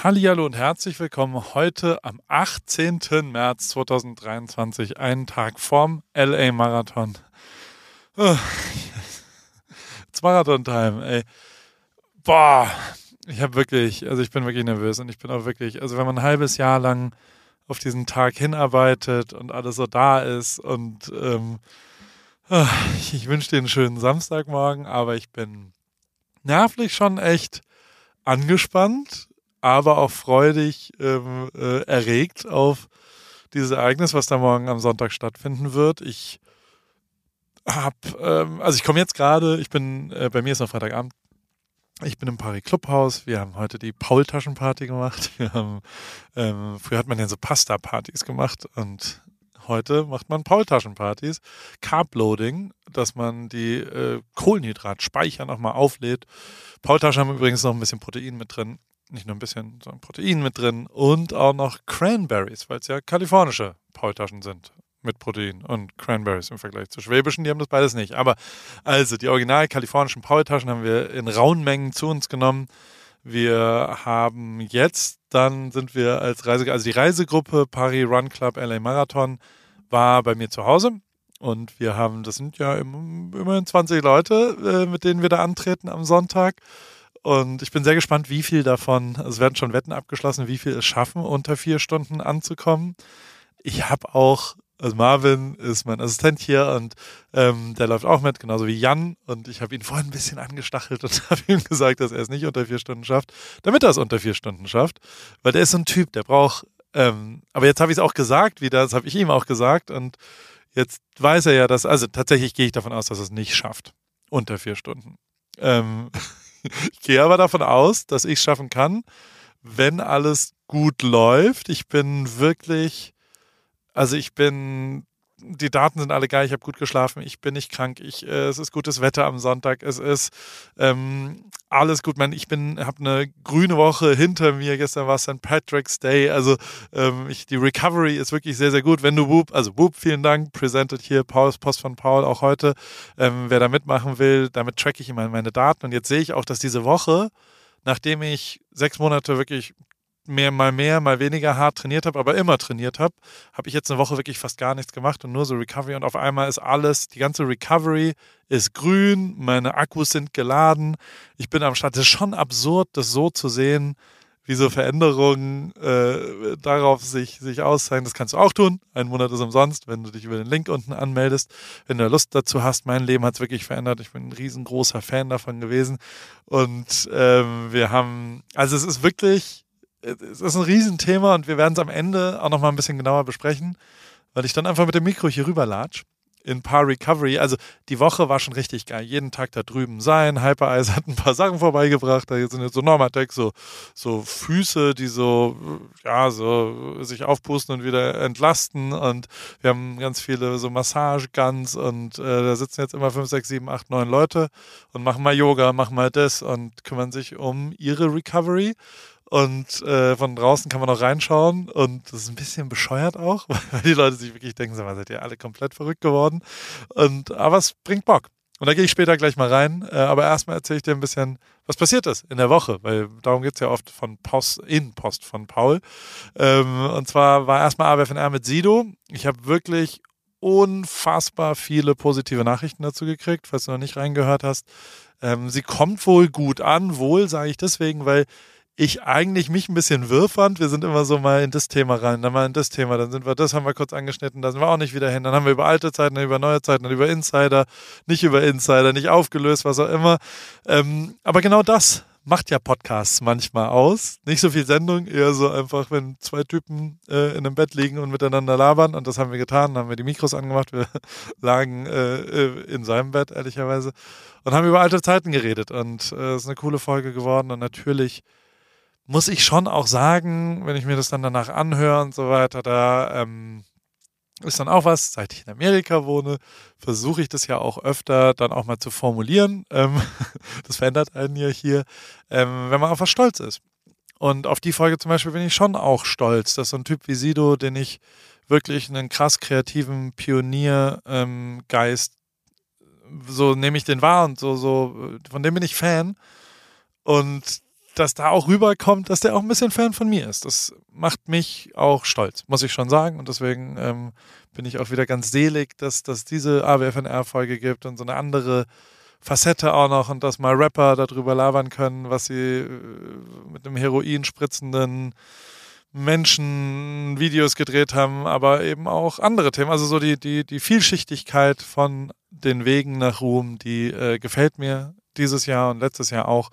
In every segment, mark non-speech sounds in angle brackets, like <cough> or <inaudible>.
Hallihallo und herzlich willkommen heute am 18. März 2023, einen Tag vorm LA Marathon. Oh, <laughs> It's Marathon Time, ey. Boah, ich habe wirklich, also ich bin wirklich nervös und ich bin auch wirklich, also wenn man ein halbes Jahr lang auf diesen Tag hinarbeitet und alles so da ist und ähm, oh, ich wünsche dir einen schönen Samstagmorgen, aber ich bin nervlich schon echt angespannt aber auch freudig ähm, äh, erregt auf dieses Ereignis, was da morgen am Sonntag stattfinden wird. Ich habe, ähm, also ich komme jetzt gerade, ich bin, äh, bei mir ist noch Freitagabend, ich bin im Paris Clubhaus. Wir haben heute die Paul-Taschenparty gemacht. <laughs> Wir haben, ähm, früher hat man ja so Pasta-Partys gemacht und heute macht man Paul-Taschenpartys. Carb-Loading, dass man die äh, Kohlenhydratspeicher nochmal auflädt. Paul-Taschen haben übrigens noch ein bisschen Protein mit drin nicht nur ein bisschen so ein Protein mit drin und auch noch Cranberries, weil es ja kalifornische Paultaschen sind mit Protein und Cranberries im Vergleich zu schwäbischen, die haben das beides nicht. Aber also die original kalifornischen Paultaschen haben wir in rauen Mengen zu uns genommen. Wir haben jetzt, dann sind wir als Reise, also die Reisegruppe Paris Run Club LA Marathon war bei mir zu Hause und wir haben, das sind ja immerhin 20 Leute, äh, mit denen wir da antreten am Sonntag. Und ich bin sehr gespannt, wie viel davon, also es werden schon Wetten abgeschlossen, wie viel es schaffen, unter vier Stunden anzukommen. Ich habe auch, also Marvin ist mein Assistent hier und ähm, der läuft auch mit, genauso wie Jan. Und ich habe ihn vorhin ein bisschen angestachelt <laughs> und habe ihm gesagt, dass er es nicht unter vier Stunden schafft, damit er es unter vier Stunden schafft. Weil der ist so ein Typ, der braucht, ähm, aber jetzt habe ich es auch gesagt wieder, das habe ich ihm auch gesagt und jetzt weiß er ja, dass, also tatsächlich gehe ich davon aus, dass er es nicht schafft. Unter vier Stunden. Ähm, <laughs> <laughs> ich gehe aber davon aus, dass ich es schaffen kann, wenn alles gut läuft. Ich bin wirklich, also ich bin die Daten sind alle geil, ich habe gut geschlafen, ich bin nicht krank, ich, äh, es ist gutes Wetter am Sonntag, es ist ähm, alles gut. Man, ich bin, habe eine grüne Woche hinter mir. Gestern war St. Patrick's Day, also ähm, ich, die Recovery ist wirklich sehr, sehr gut. Wenn du Whoop, also Whoop, vielen Dank, presented hier Pauls Post von Paul auch heute. Ähm, wer da mitmachen will, damit tracke ich immer meine Daten und jetzt sehe ich auch, dass diese Woche nachdem ich sechs Monate wirklich mehr, mal mehr, mal weniger hart trainiert habe, aber immer trainiert habe, habe ich jetzt eine Woche wirklich fast gar nichts gemacht und nur so Recovery und auf einmal ist alles, die ganze Recovery ist grün, meine Akkus sind geladen, ich bin am Start. Das ist schon absurd, das so zu sehen, wie so Veränderungen äh, darauf sich, sich auszeigen. Das kannst du auch tun. Ein Monat ist umsonst, wenn du dich über den Link unten anmeldest. Wenn du Lust dazu hast, mein Leben hat es wirklich verändert. Ich bin ein riesengroßer Fan davon gewesen. Und ähm, wir haben, also es ist wirklich, es ist ein Riesenthema und wir werden es am Ende auch nochmal ein bisschen genauer besprechen, weil ich dann einfach mit dem Mikro hier rüber latsch in Paar Recovery. Also die Woche war schon richtig geil. Jeden Tag da drüben sein. Hyper-Eyes <laughs> hat ein paar Sachen vorbeigebracht. Da sind jetzt so Normatec, so, so Füße, die so, ja, so sich aufpusten und wieder entlasten. Und wir haben ganz viele so Massage-Guns und äh, da sitzen jetzt immer 5, 6, 7, 8, 9 Leute und machen mal Yoga, machen mal das und kümmern sich um ihre Recovery. Und äh, von draußen kann man auch reinschauen und das ist ein bisschen bescheuert auch, <laughs> weil die Leute sich wirklich denken, mal, seid ihr alle komplett verrückt geworden. Und aber es bringt Bock. Und da gehe ich später gleich mal rein. Äh, aber erstmal erzähle ich dir ein bisschen, was passiert ist in der Woche, weil darum geht es ja oft von Post, in Post von Paul. Ähm, und zwar war erstmal AWFNR mit Sido. Ich habe wirklich unfassbar viele positive Nachrichten dazu gekriegt, falls du noch nicht reingehört hast. Ähm, sie kommt wohl gut an, wohl sage ich deswegen, weil ich eigentlich mich ein bisschen wirr. Wir sind immer so mal in das Thema rein, dann mal in das Thema, dann sind wir, das haben wir kurz angeschnitten, da sind wir auch nicht wieder hin. Dann haben wir über alte Zeiten, dann über neue Zeiten, dann über Insider, nicht über Insider, nicht aufgelöst, was auch immer. Ähm, aber genau das macht ja Podcasts manchmal aus. Nicht so viel Sendung, eher so einfach, wenn zwei Typen äh, in einem Bett liegen und miteinander labern. Und das haben wir getan, dann haben wir die Mikros angemacht. Wir <laughs> lagen äh, äh, in seinem Bett, ehrlicherweise, und haben über alte Zeiten geredet. Und es äh, ist eine coole Folge geworden. Und natürlich muss ich schon auch sagen, wenn ich mir das dann danach anhöre und so weiter, da ähm, ist dann auch was, seit ich in Amerika wohne, versuche ich das ja auch öfter dann auch mal zu formulieren. Ähm, <laughs> das verändert einen ja hier, ähm, wenn man auf was stolz ist. Und auf die Folge zum Beispiel bin ich schon auch stolz, dass so ein Typ wie Sido, den ich wirklich einen krass kreativen Pioniergeist, ähm, so nehme ich den wahr und so, so, von dem bin ich Fan. Und dass da auch rüberkommt, dass der auch ein bisschen Fan von mir ist. Das macht mich auch stolz, muss ich schon sagen. Und deswegen ähm, bin ich auch wieder ganz selig, dass dass diese AWFNR-Folge gibt und so eine andere Facette auch noch und dass mal Rapper darüber labern können, was sie äh, mit einem Heroin spritzenden Menschen Videos gedreht haben, aber eben auch andere Themen. Also so die, die, die Vielschichtigkeit von den Wegen nach Ruhm, die äh, gefällt mir dieses Jahr und letztes Jahr auch.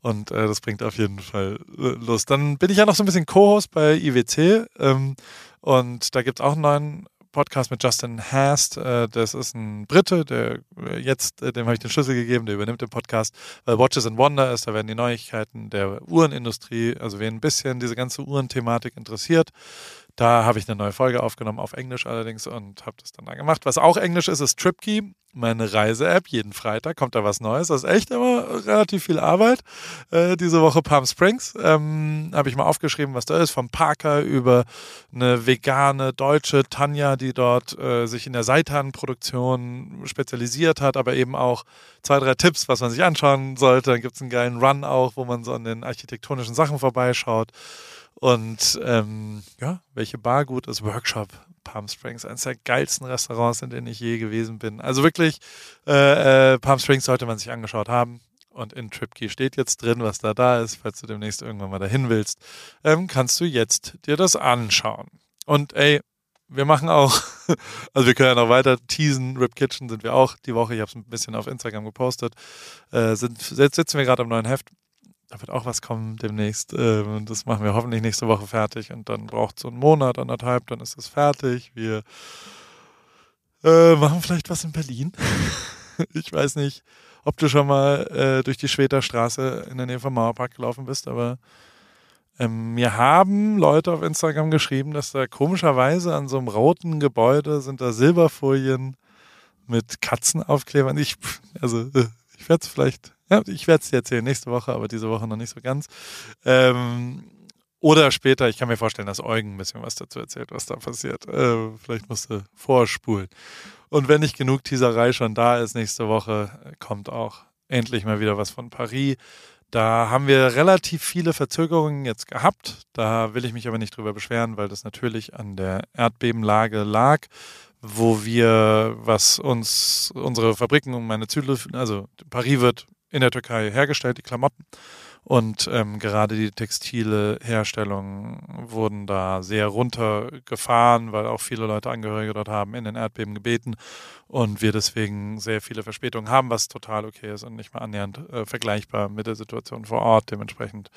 Und äh, das bringt auf jeden Fall äh, Lust. Dann bin ich ja noch so ein bisschen Co-Host bei IWC. Ähm, und da gibt es auch einen neuen Podcast mit Justin Hast. Äh, das ist ein Brite, der äh, jetzt, äh, dem habe ich den Schlüssel gegeben, der übernimmt den Podcast, weil Watches and Wonder ist. Da werden die Neuigkeiten der Uhrenindustrie, also wen ein bisschen diese ganze Uhrenthematik interessiert, da habe ich eine neue Folge aufgenommen, auf Englisch allerdings, und habe das dann da gemacht. Was auch Englisch ist, ist TripKey, meine Reise-App. Jeden Freitag kommt da was Neues. Das ist echt immer relativ viel Arbeit. Äh, diese Woche Palm Springs. Ähm, habe ich mal aufgeschrieben, was da ist. Vom Parker über eine vegane deutsche Tanja, die dort äh, sich in der Seitanproduktion spezialisiert hat, aber eben auch zwei, drei Tipps, was man sich anschauen sollte. Dann gibt es einen geilen Run auch, wo man so an den architektonischen Sachen vorbeischaut. Und ähm, ja, welche Bar gut ist, Workshop Palm Springs, eines der geilsten Restaurants, in denen ich je gewesen bin. Also wirklich, äh, äh, Palm Springs sollte man sich angeschaut haben. Und in TripKey steht jetzt drin, was da da ist. Falls du demnächst irgendwann mal dahin willst, ähm, kannst du jetzt dir das anschauen. Und ey, wir machen auch, <laughs> also wir können ja noch weiter teasen, Rip Kitchen sind wir auch die Woche, ich habe es ein bisschen auf Instagram gepostet, äh, sind, jetzt sitzen wir gerade am neuen Heft da wird auch was kommen demnächst. Ähm, das machen wir hoffentlich nächste Woche fertig und dann braucht es so einen Monat, anderthalb, dann ist es fertig. Wir äh, machen vielleicht was in Berlin. <laughs> ich weiß nicht, ob du schon mal äh, durch die Schweter Straße in der Nähe vom Mauerpark gelaufen bist, aber ähm, mir haben Leute auf Instagram geschrieben, dass da komischerweise an so einem roten Gebäude sind da Silberfolien mit Katzenaufklebern. Ich, also, äh, ich werde es vielleicht ja, ich werde es dir erzählen nächste Woche, aber diese Woche noch nicht so ganz. Ähm, oder später, ich kann mir vorstellen, dass Eugen ein bisschen was dazu erzählt, was da passiert. Äh, vielleicht musst du vorspulen. Und wenn nicht genug Teaserei schon da ist, nächste Woche kommt auch endlich mal wieder was von Paris. Da haben wir relativ viele Verzögerungen jetzt gehabt. Da will ich mich aber nicht drüber beschweren, weil das natürlich an der Erdbebenlage lag, wo wir, was uns unsere Fabriken und meine Zügel, also Paris wird in der Türkei hergestellt, die Klamotten. Und ähm, gerade die textile Herstellung wurden da sehr runtergefahren, weil auch viele Leute Angehörige dort haben in den Erdbeben gebeten und wir deswegen sehr viele Verspätungen haben, was total okay ist und nicht mal annähernd äh, vergleichbar mit der Situation vor Ort. Dementsprechend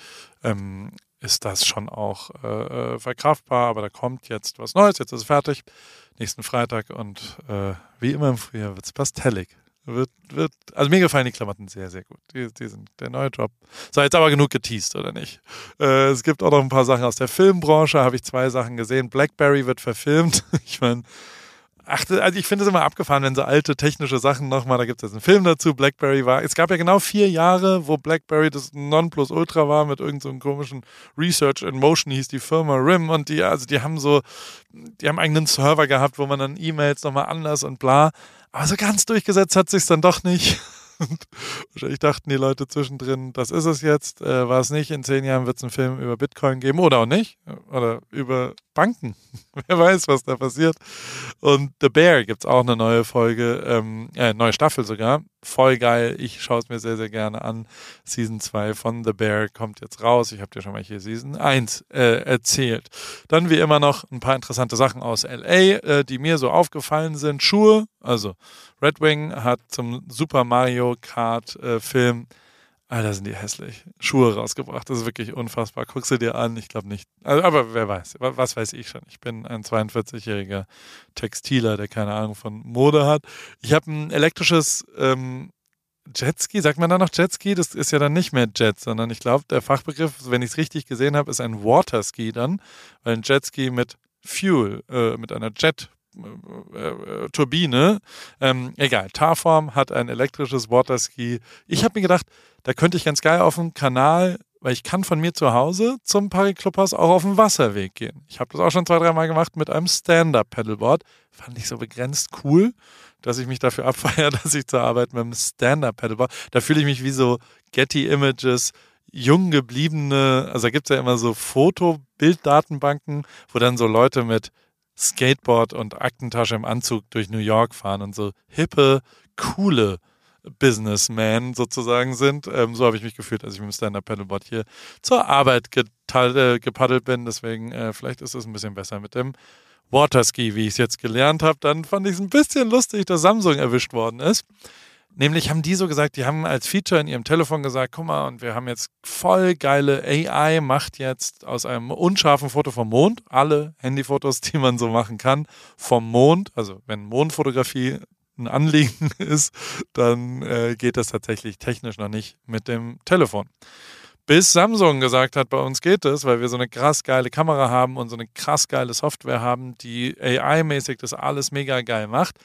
ähm, ist das schon auch äh, äh verkraftbar, aber da kommt jetzt was Neues, jetzt ist es fertig, nächsten Freitag und äh, wie immer im Frühjahr wird es pastellig. Wird, wird, also mir gefallen die Klamotten sehr, sehr gut. Die, die sind der neue Job. So, jetzt aber genug geteased, oder nicht? Äh, es gibt auch noch ein paar Sachen aus der Filmbranche, habe ich zwei Sachen gesehen. Blackberry wird verfilmt. <laughs> Ich meine, ach, also ich finde es immer abgefahren, wenn so alte technische Sachen nochmal, da gibt es jetzt einen Film dazu, Blackberry war, es gab ja genau vier Jahre, wo Blackberry das Nonplusultra war mit irgendeinem so komischen Research in Motion hieß die Firma RIM und die, also die haben so, die haben einen eigenen Server gehabt, wo man dann E-Mails nochmal anders und bla. Aber so ganz durchgesetzt hat sich dann doch nicht. Wahrscheinlich dachten die Leute zwischendrin, das ist es jetzt, äh, war es nicht. In zehn Jahren wird es einen Film über Bitcoin geben oder auch nicht. Oder über Banken. <laughs> Wer weiß, was da passiert. Und The Bear gibt es auch eine neue Folge, ähm, äh, neue Staffel sogar. Voll geil. Ich schaue es mir sehr, sehr gerne an. Season 2 von The Bear kommt jetzt raus. Ich habe dir schon mal hier Season 1 äh, erzählt. Dann wie immer noch ein paar interessante Sachen aus LA, äh, die mir so aufgefallen sind. Schuhe, also Red Wing hat zum Super Mario Kart äh, Film Alter, sind die hässlich. Schuhe rausgebracht. Das ist wirklich unfassbar. Guck sie dir an. Ich glaube nicht. Also, aber wer weiß. Was weiß ich schon. Ich bin ein 42-jähriger Textiler, der keine Ahnung von Mode hat. Ich habe ein elektrisches ähm, Jetski. Sagt man da noch Jetski? Das ist ja dann nicht mehr Jet, sondern ich glaube, der Fachbegriff, wenn ich es richtig gesehen habe, ist ein Waterski dann. Weil ein Jetski mit Fuel, äh, mit einer Jet äh, äh, Turbine. Ähm, egal, Tarform hat ein elektrisches Waterski. Ich habe mir gedacht, da könnte ich ganz geil auf dem Kanal, weil ich kann von mir zu Hause zum Paris Clubhaus auch auf dem Wasserweg gehen. Ich habe das auch schon zwei, dreimal gemacht mit einem Stand-Up-Pedalboard. Fand ich so begrenzt cool, dass ich mich dafür <laughs> abfeiere, dass ich zur Arbeit mit einem Stand-Up-Pedalboard, da fühle ich mich wie so Getty Images, jung gebliebene, also da gibt es ja immer so Foto-Bilddatenbanken, wo dann so Leute mit Skateboard und Aktentasche im Anzug durch New York fahren und so hippe, coole Businessmen sozusagen sind. Ähm, so habe ich mich gefühlt, als ich mit dem Stand-Up-Paddleboard hier zur Arbeit äh, gepaddelt bin. Deswegen, äh, vielleicht ist es ein bisschen besser mit dem Waterski, wie ich es jetzt gelernt habe. Dann fand ich es ein bisschen lustig, dass Samsung erwischt worden ist. Nämlich haben die so gesagt, die haben als Feature in ihrem Telefon gesagt, guck mal, und wir haben jetzt voll geile AI, macht jetzt aus einem unscharfen Foto vom Mond alle Handyfotos, die man so machen kann, vom Mond. Also wenn Mondfotografie ein Anliegen <laughs> ist, dann äh, geht das tatsächlich technisch noch nicht mit dem Telefon. Bis Samsung gesagt hat, bei uns geht es, weil wir so eine krass geile Kamera haben und so eine krass geile Software haben, die AI-mäßig das alles mega geil macht.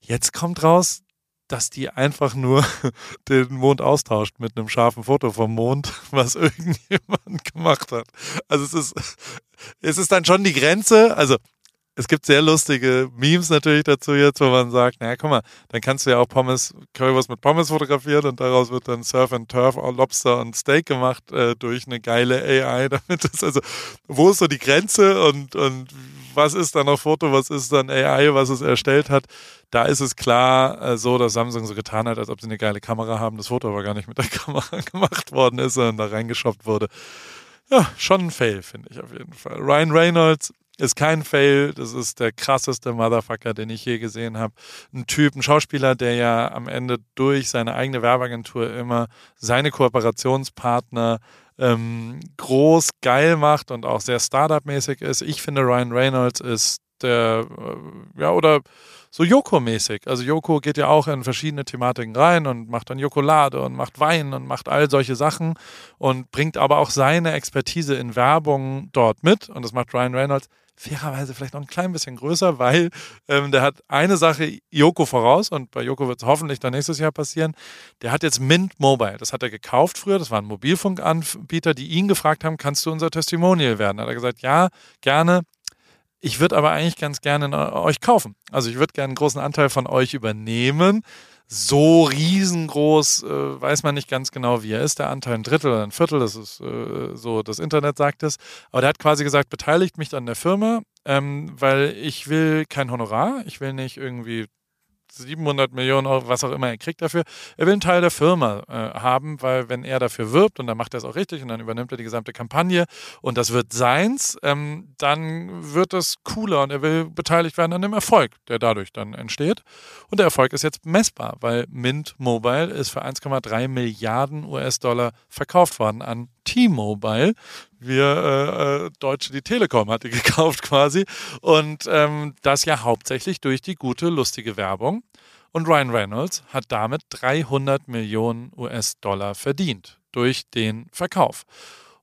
Jetzt kommt raus, dass die einfach nur <laughs> den Mond austauscht mit einem scharfen Foto vom Mond, <laughs> was irgendjemand <laughs> gemacht hat. Also es ist, es ist dann schon die Grenze. Also es gibt sehr lustige Memes natürlich dazu jetzt, wo man sagt, naja, guck mal, dann kannst du ja auch Pommes, Currywurst mit Pommes fotografieren und daraus wird dann Surf and Turf, Lobster und Steak gemacht äh, durch eine geile AI. <laughs> Damit ist also, wo ist so die Grenze und, und was ist dann noch Foto, was ist dann AI, was es erstellt hat? Da ist es klar äh, so, dass Samsung so getan hat, als ob sie eine geile Kamera haben, das Foto aber gar nicht mit der <laughs> Kamera gemacht worden ist, sondern da reingeschoppt wurde. Ja, schon ein Fail, finde ich auf jeden Fall. Ryan Reynolds ist kein Fail, das ist der krasseste Motherfucker, den ich je gesehen habe. Ein Typ, ein Schauspieler, der ja am Ende durch seine eigene Werbeagentur immer seine Kooperationspartner ähm, groß, geil macht und auch sehr Startup-mäßig ist. Ich finde, Ryan Reynolds ist der, äh, ja, oder so Joko-mäßig. Also Joko geht ja auch in verschiedene Thematiken rein und macht dann Jokolade und macht Wein und macht all solche Sachen und bringt aber auch seine Expertise in Werbung dort mit. Und das macht Ryan Reynolds fairerweise vielleicht noch ein klein bisschen größer, weil ähm, der hat eine Sache Joko voraus und bei Joko wird es hoffentlich dann nächstes Jahr passieren. Der hat jetzt Mint Mobile. Das hat er gekauft früher. Das waren Mobilfunkanbieter, die ihn gefragt haben, kannst du unser Testimonial werden? Da hat er gesagt, ja, gerne. Ich würde aber eigentlich ganz gerne euch kaufen. Also ich würde gerne einen großen Anteil von euch übernehmen so riesengroß äh, weiß man nicht ganz genau, wie er ist. Der Anteil ein Drittel oder ein Viertel, das ist äh, so, das Internet sagt es. Aber der hat quasi gesagt, beteiligt mich an der Firma, ähm, weil ich will kein Honorar, ich will nicht irgendwie 700 Millionen Euro, was auch immer er kriegt dafür. Er will einen Teil der Firma äh, haben, weil wenn er dafür wirbt und dann macht er es auch richtig und dann übernimmt er die gesamte Kampagne und das wird seins, ähm, dann wird es cooler und er will beteiligt werden an dem Erfolg, der dadurch dann entsteht. Und der Erfolg ist jetzt messbar, weil Mint Mobile ist für 1,3 Milliarden US-Dollar verkauft worden an T-Mobile. Wir äh, äh, Deutsche, die Telekom hatte <laughs> gekauft quasi. Und ähm, das ja hauptsächlich durch die gute, lustige Werbung. Und Ryan Reynolds hat damit 300 Millionen US-Dollar verdient durch den Verkauf.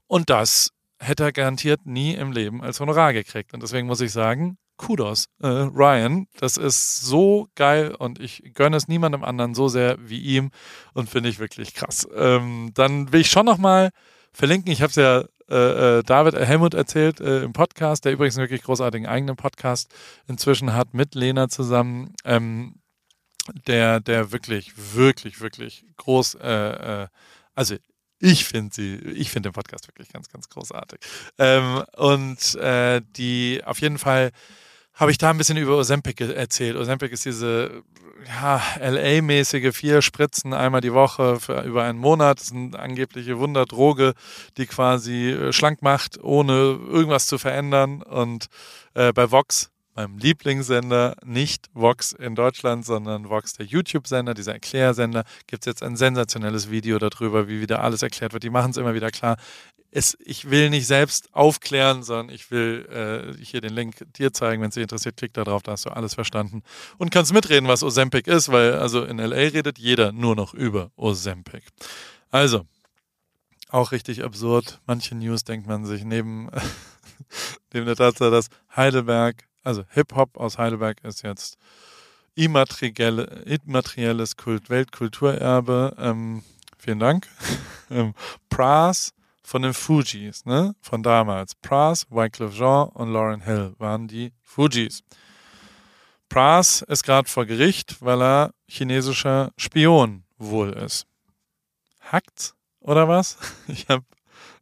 Und das hätte er garantiert nie im Leben als Honorar gekriegt. Und deswegen muss ich sagen, Kudos, äh, Ryan. Das ist so geil und ich gönne es niemandem anderen so sehr wie ihm und finde ich wirklich krass. Ähm, dann will ich schon nochmal verlinken. Ich habe es ja äh, äh, David Helmut erzählt äh, im Podcast, der übrigens einen wirklich großartigen eigenen Podcast inzwischen hat mit Lena zusammen. Ähm, der, der wirklich, wirklich, wirklich groß, äh, äh, also ich finde sie, ich finde den Podcast wirklich ganz, ganz großartig. Ähm, und äh, die auf jeden Fall habe ich da ein bisschen über Ozempic erzählt. Ozempic ist diese ja, LA-mäßige vier Spritzen einmal die Woche für über einen Monat. Das ist eine angebliche Wunderdroge, die quasi äh, schlank macht, ohne irgendwas zu verändern. Und äh, bei Vox, meinem Lieblingssender, nicht Vox in Deutschland, sondern Vox, der YouTube-Sender, dieser Erklärsender, gibt es jetzt ein sensationelles Video darüber, wie wieder alles erklärt wird. Die machen es immer wieder klar es, ich will nicht selbst aufklären, sondern ich will äh, hier den Link dir zeigen. Wenn es dich interessiert, klick da drauf, da hast du alles verstanden. Und kannst mitreden, was Ozempic ist, weil also in LA redet jeder nur noch über Ozempic. Also, auch richtig absurd. Manche News denkt man sich neben, <laughs> neben der Tatsache, dass Heidelberg, also Hip-Hop aus Heidelberg ist jetzt immaterielle, immaterielles Kult, Weltkulturerbe. Ähm, vielen Dank. <laughs> ähm, Pras von den Fujis, ne? Von damals. Pras, Wycliffe Jean und Lauren Hill waren die Fujis. Pras ist gerade vor Gericht, weil er chinesischer Spion wohl ist. Hackt's oder was? <laughs> Ich habe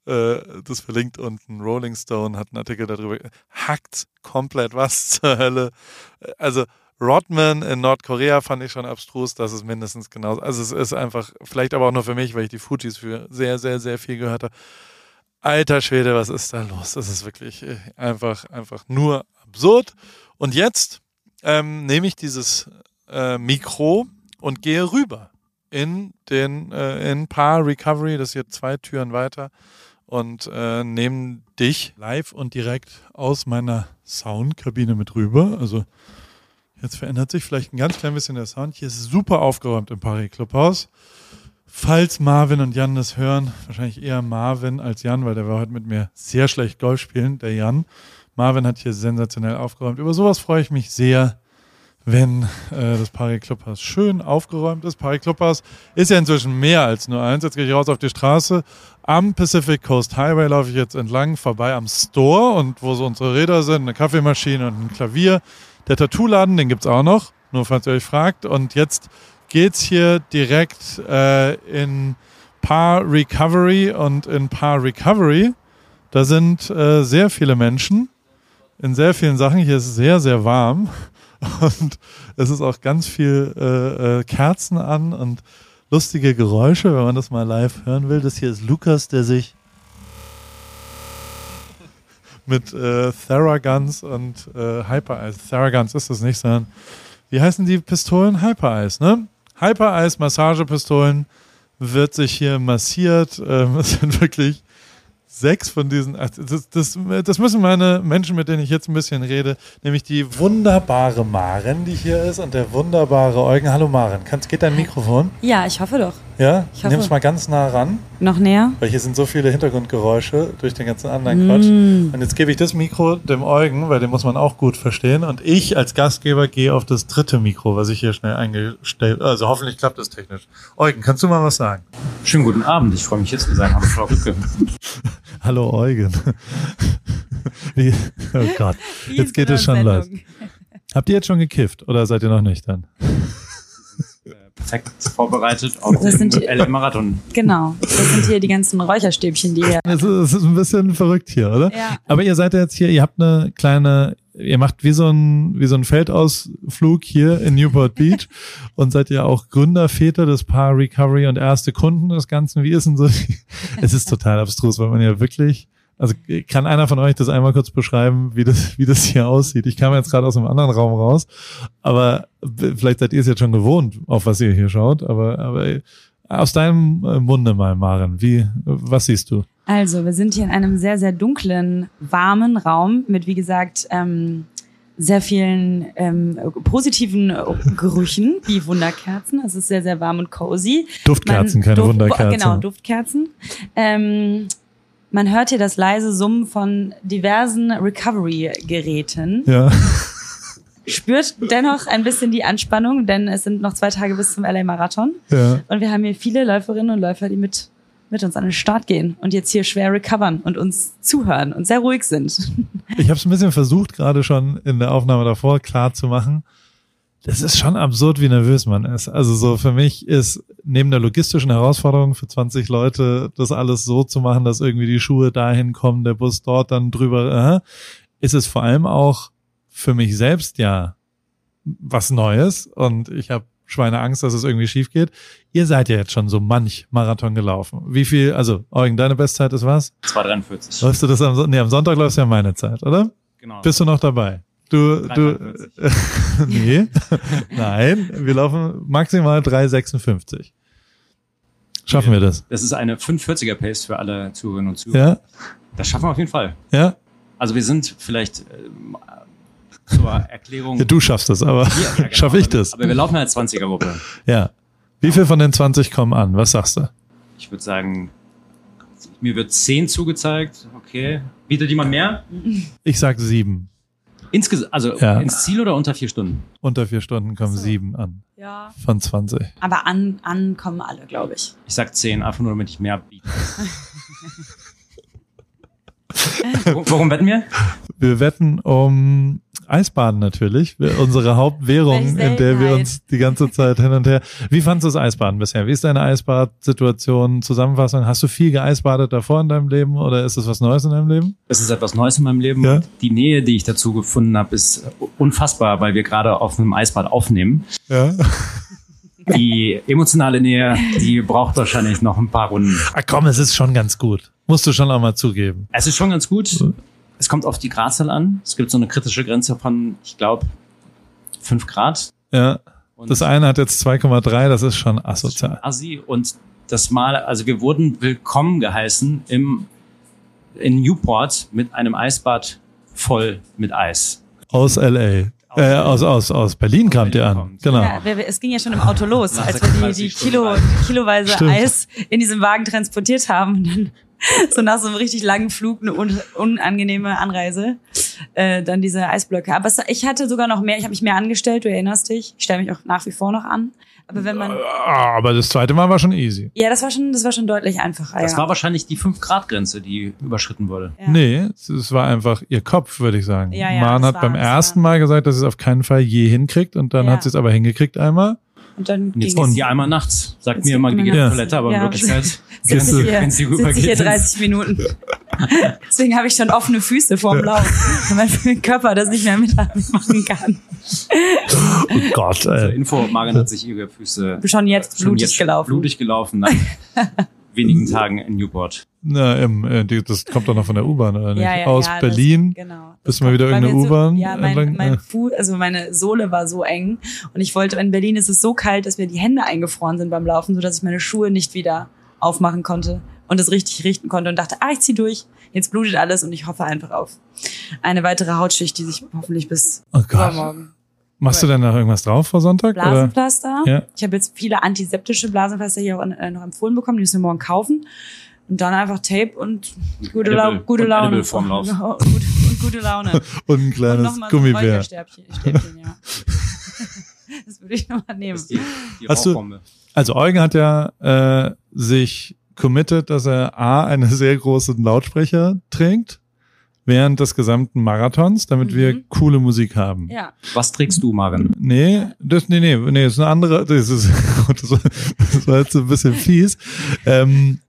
äh, das verlinkt unten. Rolling Stone hat einen Artikel darüber. Hackt komplett was <laughs> zur Hölle. Also Rodman in Nordkorea fand ich schon abstrus, das ist mindestens genauso. Also es ist einfach, vielleicht aber auch nur für mich, weil ich die Fujis für sehr, sehr, sehr viel gehört habe. Alter Schwede, was ist da los? Das ist wirklich äh, einfach, einfach nur absurd. Und jetzt ähm, nehme ich dieses äh, Mikro und gehe rüber in den äh, in Paar Recovery, das ist hier zwei Türen weiter und äh, nehme dich live und direkt aus meiner Soundkabine mit rüber. Also Jetzt verändert sich vielleicht ein ganz klein bisschen der Sound. Hier ist super aufgeräumt im Paris Clubhaus. Falls Marvin und Jan das hören, wahrscheinlich eher Marvin als Jan, weil der war heute mit mir sehr schlecht Golf spielen, der Jan. Marvin hat hier sensationell aufgeräumt. Über sowas freue ich mich sehr, wenn äh, das Paris Clubhaus schön aufgeräumt ist. Paris Clubhaus ist ja inzwischen mehr als nur eins. Jetzt gehe ich raus auf die Straße. Am Pacific Coast Highway laufe ich jetzt entlang, vorbei am Store und wo so unsere Räder sind, eine Kaffeemaschine und ein Klavier. Der Tattoo-Laden, den gibt es auch noch, nur falls ihr euch fragt. Und jetzt geht es hier direkt äh, in Par Recovery und in Par Recovery. Da sind äh, sehr viele Menschen in sehr vielen Sachen. Hier ist es sehr, sehr warm <laughs> und es ist auch ganz viel äh, äh, Kerzen an und lustige Geräusche, wenn man das mal live hören will. Das hier ist Lukas, der sich mit äh, Theraguns und äh, Hyper Ice. Theraguns ist das nicht, sondern wie heißen die Pistolen? Hyper Ice, ne? Hyper Ice Massagepistolen wird sich hier massiert. <laughs> Ähm, es sind wirklich sechs von diesen, das, das, das müssen meine Menschen, mit denen ich jetzt ein bisschen rede, nämlich die wunderbare Maren, die hier ist und der wunderbare Eugen. Hallo Maren, Kannst, geht dein Mikrofon? Ja, ich hoffe doch. Ja, ich nimm es mal ganz nah ran. Noch näher? Weil hier sind so viele Hintergrundgeräusche durch den ganzen anderen Quatsch. Mm. Und jetzt gebe ich das Mikro dem Eugen, weil den muss man auch gut verstehen. Und ich als Gastgeber gehe auf das dritte Mikro, was ich hier schnell eingestellt Also hoffentlich klappt das technisch. Eugen, kannst du mal was sagen? Schönen guten Abend. Ich freue mich jetzt zu sein. Hallo Frau Rücke. Hallo Eugen. <laughs> oh Gott, jetzt geht es schon los. Habt ihr jetzt schon gekifft oder seid ihr noch nicht dann? Perfekt vorbereitet auf das den LM-Marathon. Genau, das sind hier die ganzen Räucherstäbchen, die hier. Es ist, ist ein bisschen verrückt hier, oder? Ja. Aber ihr seid ja jetzt hier, ihr habt eine kleine, ihr macht wie so ein, wie so ein Feldausflug hier in Newport Beach <laughs> und seid ja auch Gründerväter des Paar Recovery und erste Kunden des Ganzen. Wie ist denn so? <laughs> es ist total abstrus, weil man ja wirklich also kann einer von euch das einmal kurz beschreiben, wie das, <laughs> wie das hier aussieht? Ich kam jetzt gerade aus einem anderen Raum raus, aber vielleicht seid ihr es jetzt schon gewohnt, auf was ihr hier schaut. Aber, aber aus deinem äh, Munde mal, Maren, wie, was siehst du? Also, wir sind hier in einem sehr, sehr dunklen, warmen Raum mit, wie gesagt, ähm, sehr vielen ähm, positiven Gerüchen, wie Wunderkerzen. Es ist sehr, sehr warm und cozy. Duftkerzen, Man, keine Duft, Wunderkerzen. Genau, Duftkerzen. Ähm, man hört hier das leise Summen von diversen Recovery-Geräten. Ja. Spürt dennoch ein bisschen die Anspannung, denn es sind noch zwei Tage bis zum LA-Marathon. Ja. Und wir haben hier viele Läuferinnen und Läufer, die mit, mit uns an den Start gehen und jetzt hier schwer recovern und uns zuhören und sehr ruhig sind. Ich habe es ein bisschen versucht, gerade schon in der Aufnahme davor klar zu machen das ist schon absurd, wie nervös man ist. Also so für mich ist neben der logistischen Herausforderung für 20 Leute das alles so zu machen, dass irgendwie die Schuhe dahin kommen, der Bus dort dann drüber, äh, ist es vor allem auch für mich selbst ja was Neues und ich habe Schweineangst, dass es irgendwie schief geht. Ihr seid ja jetzt schon so manch Marathon gelaufen. Wie viel, also Eugen, deine Bestzeit ist was? 2,43. Läufst du das am, nee, am Sonntag läufst du ja meine Zeit, oder? Genau. Bist du noch dabei? Du, du, <laughs> nee, nein, wir laufen maximal 3,56. Schaffen wir das? Das ist eine 540er Pace für alle Zuhörerinnen und Zuhörer. Ja. Das schaffen wir auf jeden Fall. Ja. Also wir sind vielleicht äh, zur Erklärung. Ja, du schaffst das, aber ja, <laughs> genau, schaffe ich das? Aber wir laufen als 20er Gruppe. Ja. Wie viel von den 20 kommen an? Was sagst du? Ich würde sagen, mir wird 10 zugezeigt. Okay. Bietet jemand mehr? Ich sag 7. Insgesamt, also ja. ins Ziel oder unter vier Stunden? Unter vier Stunden kommen so. sieben an. Ja. Von 20. Aber an, an kommen alle, glaube ich. Ich sag zehn, einfach nur, damit ich mehr biete. <laughs> Worum wetten wir? Wir wetten um Eisbaden natürlich. Unsere Hauptwährung, in der wir uns die ganze Zeit hin und her. Wie fandst du das Eisbaden bisher? Wie ist deine Eisbadsituation? Zusammenfassung? Hast du viel geeisbadet davor in deinem Leben oder ist es was Neues in deinem Leben? Das ist etwas Neues in meinem Leben. Ja. Die Nähe, die ich dazu gefunden habe, ist unfassbar, weil wir gerade auf einem Eisbad aufnehmen. Ja. Die emotionale Nähe, die braucht wahrscheinlich noch ein paar Runden. Ah, komm, es ist schon ganz gut. Musst du schon auch mal zugeben. Es ist schon ganz gut. Es kommt auf die Gradzahl an. Es gibt so eine kritische Grenze von, ich glaube, 5 Grad. Ja. Und Das eine hat jetzt 2,3, das ist schon das ist schon asozial. Assi. Und das Mal, also wir wurden willkommen geheißen im, in Newport mit einem Eisbad voll mit Eis. Aus LA. Äh, aus, aus, aus Berlin kamt ihr an. kommt. Genau. Ja, wir, es ging ja schon im Auto los, <laughs> als wir die, 36 die Kilo, kiloweise Stimmt. Eis in diesem Wagen transportiert haben. Und dann so nach so einem richtig langen Flug eine un unangenehme Anreise, äh, dann diese Eisblöcke. Aber es, ich hatte sogar noch mehr, ich habe mich mehr angestellt, du erinnerst dich. Ich stelle mich auch nach wie vor noch an. Aber wenn man, Ah, Aber das zweite Mal war schon easy. ja, das war schon, das war schon deutlich einfacher. Das ja. war wahrscheinlich die 5-Grad-Grenze, die überschritten wurde. ja. Nee, es, es war einfach ihr Kopf, würde ich sagen. Ja, ja, Man hat war- beim ersten war- Mal gesagt, dass sie es auf keinen Fall je hinkriegt und dann Ja. hat sie es aber hingekriegt einmal. Und dann Und jetzt es. die einmal nachts. Sagt mir immer, die geht auf. Toilette, aber in Ja. Wirklichkeit Gehst <laughs> sitze ich hier, sitze ich hier dann- 30 Minuten. <laughs> Deswegen habe ich schon offene Füße vorm Lauf, weil mein Körper das nicht mehr mitmachen kann. Oh Gott, Zur ey. Info, Marian hat sich ihre Füße Schon jetzt schon blutig jetzt gelaufen. blutig gelaufen nach <laughs> wenigen Tagen in Newport. Na, äh, die, das kommt doch noch von der U-Bahn, oder nicht? Ja, ja, Aus ja, Berlin. Das, genau. Bist du mal wieder irgendeine mir so- U-Bahn Ja, mein, entlang? mein Ja. Fuß, also meine Sohle war so eng und ich wollte, in Berlin ist es so kalt, dass mir die Hände eingefroren sind beim Laufen, sodass ich meine Schuhe nicht wieder aufmachen konnte und es richtig richten konnte und dachte, ah, ich zieh durch, jetzt blutet alles und ich hoffe einfach auf eine weitere Hautschicht, die sich hoffentlich bis Oh Gott. übermorgen. Machst du denn noch irgendwas drauf vor Sonntag? Oder? Blasenpflaster. Ja. Ich habe jetzt viele antiseptische Blasenpflaster hier auch äh, noch empfohlen bekommen, die müssen wir morgen kaufen. Und dann einfach Tape und gute, Edible. Lau gute Und Laune. Edible vorm Lauf. und, und gute Laune. <laughs> Und ein Und kleines so ein Gummibär. Stäbchen, ja. <laughs> Das würde ich nochmal nehmen. Die, die Hast du-. Also Eugen hat ja äh, sich committed, dass er A, einen sehr großen Lautsprecher trinkt während des gesamten Marathons, damit Mhm. wir coole Musik haben. Ja. Was trägst du, Marian? Nee, das, nee, nee, nee, das ist eine andere, das ist, <laughs> das war, das war jetzt so ein bisschen fies. Ähm,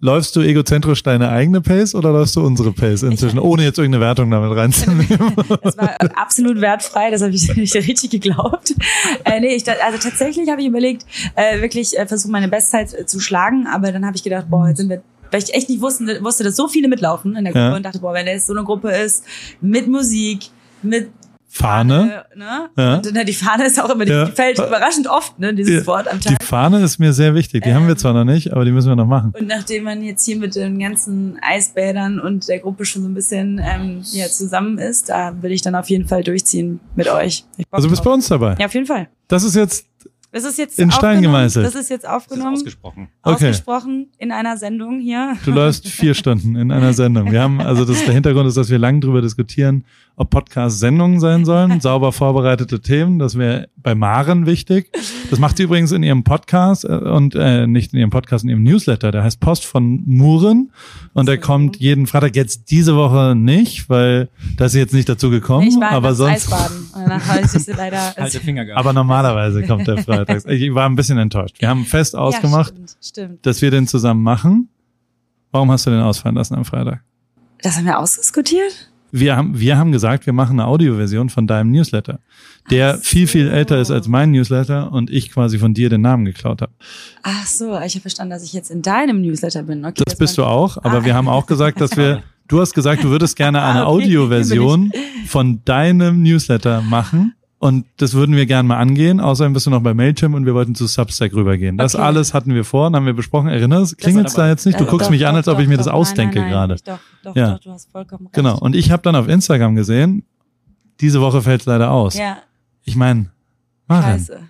läufst du egozentrisch deine eigene Pace oder läufst du unsere Pace inzwischen, ohne jetzt irgendeine Wertung damit reinzunehmen? <laughs> Das war absolut wertfrei, das habe ich <laughs> nicht richtig geglaubt. Äh, nee, ich, da- also tatsächlich habe ich überlegt, äh, wirklich äh, versuchen, meine Bestzeit äh, zu schlagen, aber dann habe ich gedacht, boah, jetzt sind wir weil ich echt nicht wusste, wusste, dass so viele mitlaufen in der Gruppe Ja. und dachte, boah, wenn es so eine Gruppe ist, mit Musik, mit Fahne? Äh, ne? Ja. Und äh, die Fahne ist auch immer, die, Ja. die fällt überraschend oft, ne, dieses Ja. Wort am Tag. Die Fahne ist mir sehr wichtig. Die haben wir zwar noch nicht, aber die müssen wir noch machen. Und nachdem man jetzt hier mit den ganzen Eisbädern und der Gruppe schon so ein bisschen ähm, ja, zusammen ist, da will ich dann auf jeden Fall durchziehen mit euch. Also du bist bei drauf. uns dabei. Ja, auf jeden Fall. Das ist jetzt, Das ist jetzt In Stein aufgenommen. gemeißelt. Das ist jetzt Das ist aufgenommen, ausgesprochen. Okay. ausgesprochen in einer Sendung hier. du läufst vier Stunden in einer <laughs> Sendung. Wir haben, also das, der Hintergrund ist, dass wir lang drüber diskutieren, ob Podcasts Sendungen sein sollen, <laughs> sauber vorbereitete Themen. Das wäre bei Maren wichtig. Das macht sie übrigens in ihrem Podcast äh, und äh, nicht in ihrem Podcast, in ihrem Newsletter. Der heißt Post von Muren und der kommt jeden Freitag. Jetzt diese Woche nicht, weil da ist sie jetzt nicht dazu gekommen. ich war aber sonst. Eisbaden. Und danach habe ich sie leider. <laughs> Halte Finger gehabt. Aber normalerweise kommt der <laughs> freitags. Ich war ein bisschen enttäuscht. Wir haben fest ausgemacht, Ja, stimmt, stimmt. dass wir den zusammen machen. Warum hast du den ausfallen lassen am Freitag? Das haben wir ausdiskutiert? Wir haben, wir haben gesagt, wir machen eine Audioversion von deinem Newsletter, der so. viel, viel älter ist als mein Newsletter und ich quasi von dir den Namen geklaut habe. Ach so, ich habe verstanden, dass ich jetzt in deinem Newsletter bin. Okay, Das bist du auch, aber Ah. wir haben auch gesagt, dass wir, <laughs> du hast gesagt, du würdest gerne eine Ah, okay. Audioversion von deinem Newsletter machen. Und das würden wir gerne mal angehen. Außerdem bist du noch bei Mailchimp und wir wollten zu Substack rübergehen. Das Okay. alles hatten wir vor und haben wir besprochen. Erinnerst, klingelt's aber- da jetzt nicht? Du Äh, guckst doch, mich an, doch, als ob ich doch, mir das ausdenke nein, nein, gerade. Nein, doch, doch, Ja. doch, du hast vollkommen recht. Genau. Und ich habe dann auf Instagram gesehen, diese Woche fällt's leider aus. Ja, Ich meine, scheiße.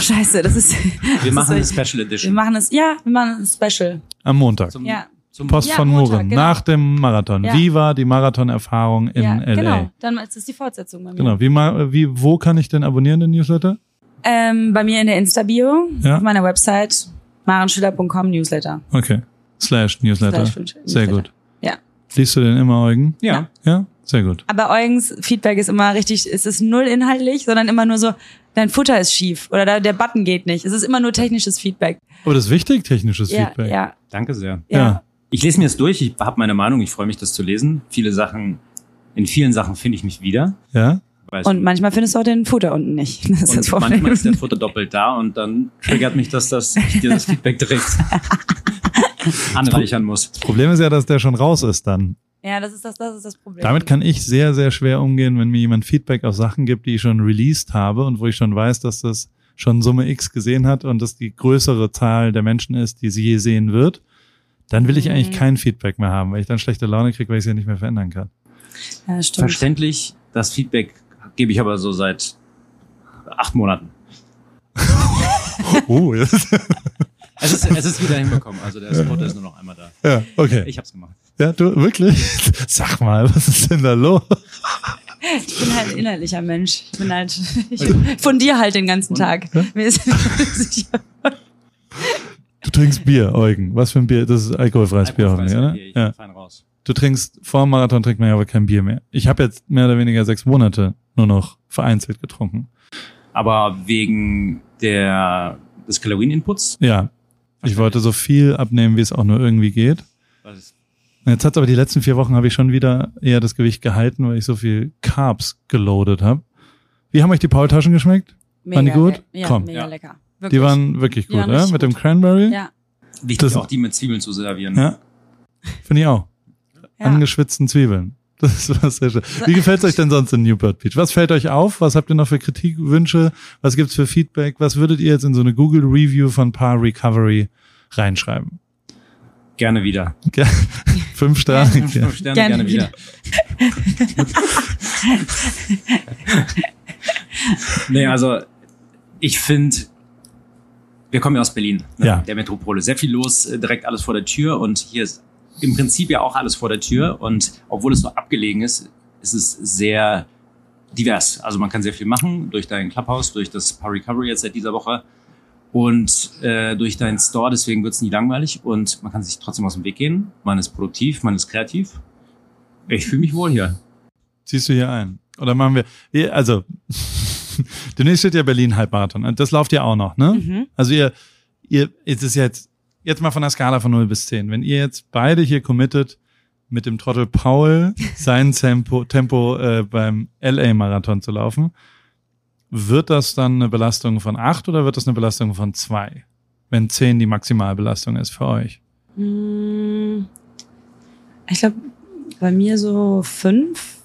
Scheiße, das ist. wir das machen eine ist so- Special Wir Edition. machen es, ja, wir machen ein Special. am Montag. Zum, Ja. Zum Post Ja, von Montag, Muren, genau. nach dem Marathon. Ja. Wie war die Marathonerfahrung in ja, LA? genau. Dann ist das die Fortsetzung bei mir. Genau. Wie, ma- wie, wo kann ich denn abonnieren, den Newsletter? Ähm, bei mir in der Insta-Bio, Ja. auf meiner Website, marenschiller.com Newsletter. Okay. Slash Newsletter. Slash Sehr Newsletter. gut. Ja. Liest du den immer, Eugen? Ja. Ja? Sehr gut. Aber Eugens Feedback ist immer richtig, es ist null inhaltlich, sondern immer nur so, dein Futter ist schief oder der Button geht nicht. Es ist immer nur technisches Feedback. Aber das ist wichtig, technisches Ja, Feedback. ja, Danke sehr. ja. Ich lese mir das durch, ich habe meine Meinung, ich freue mich, das zu lesen. Viele Sachen, in vielen Sachen finde ich mich wieder. Ja? Weiß Und manchmal findest du auch den Futter unten nicht. Das ist und das Problem. manchmal ist der Futter doppelt da und dann triggert mich, dass das, ich dir das Feedback direkt <laughs> anreichern muss. Problem ist ja, dass der schon raus ist dann. Ja, das ist das, das ist das Problem. Damit kann ich sehr, sehr schwer umgehen, wenn mir jemand Feedback auf Sachen gibt, die ich schon released habe und wo ich schon weiß, dass das schon Summe X gesehen hat und das die größere Zahl der Menschen ist, die sie je sehen wird. Dann will ich eigentlich Mhm. kein Feedback mehr haben, weil ich dann schlechte Laune kriege, weil ich es ja nicht mehr verändern kann. ja, stimmt. Verständlich, das Feedback gebe ich aber so seit acht Monaten. <laughs> Oh, <laughs> Es ist, es ist wieder hinbekommen, also der Spot ist nur noch einmal da. ja, okay. Ich hab's gemacht. Ja, du, wirklich? Sag mal, was ist denn da los? Ich bin halt ein innerlicher Mensch. Ich bin halt, ich von dir halt den ganzen Tag. Mir ist <laughs> sicher. Du trinkst Bier, Eugen. Was für ein Bier? Das ist alkoholfreies Bier hoffentlich, oder? Ich Ja. bin fein raus. Du trinkst, vor dem Marathon trinkt man ja aber kein Bier mehr. Ich habe jetzt mehr oder weniger sechs Monate nur noch vereinzelt getrunken. Aber wegen der, des Kalorieninputs, Ja. Ich wollte so viel abnehmen, wie es auch nur irgendwie geht. was Jetzt hat aber die letzten vier Wochen habe ich schon wieder eher das Gewicht gehalten, weil ich so viel Carbs geloadet habe. Wie haben euch die Paultaschen geschmeckt? Waren die gut? Ja, Komm. mega Ja. lecker. Die Wirklich. waren wirklich Die gut, waren oder? richtig Mit dem. Cranberry? Ja, wichtig, Das- auch die mit Zwiebeln zu servieren. Ja. Finde ich auch. ja. Angeschwitzten Zwiebeln. <laughs> Das ist was sehr schön. Wie gefällt euch denn sonst in Newport Beach? Was fällt euch auf? Was habt ihr noch für Kritikwünsche? Was gibt's für Feedback? Was würdet ihr jetzt in so eine Google Review von Par Recovery reinschreiben? Gerne wieder. Ge- <laughs> Fünf Sterne. Fünf Ja. Sterne, Gerne gerne, wieder. <laughs> nee, also ich finde, wir kommen ja aus Berlin, ne? Ja. der Metropole. Sehr viel los, äh, direkt alles vor der Tür und hier ist im Prinzip ja auch alles vor der Tür und obwohl es so abgelegen ist, ist es sehr divers. Also man kann sehr viel machen durch dein Clubhouse, durch das Par Recovery jetzt seit dieser Woche und äh, durch deinen Store. Deswegen wird es nie langweilig und man kann sich trotzdem aus dem Weg gehen. Man ist produktiv, man ist kreativ. Ich fühle mich wohl hier. Ziehst du hier ein? Oder machen wir- also, <laughs> demnächst steht ja Berlin Halbmarathon. Und das lauft ja auch noch, ne? Mhm. Also ihr, ihr, jetzt ist jetzt, jetzt mal von der Skala von 0 bis 10. Wenn ihr jetzt beide hier committet, mit dem Trottel Paul sein Tempo, Tempo äh, beim LA-Marathon zu laufen, wird das dann eine Belastung von 8 oder wird das eine Belastung von 2? Wenn 10 die Maximalbelastung ist für euch. Mm, Ich glaube, bei mir so fünf,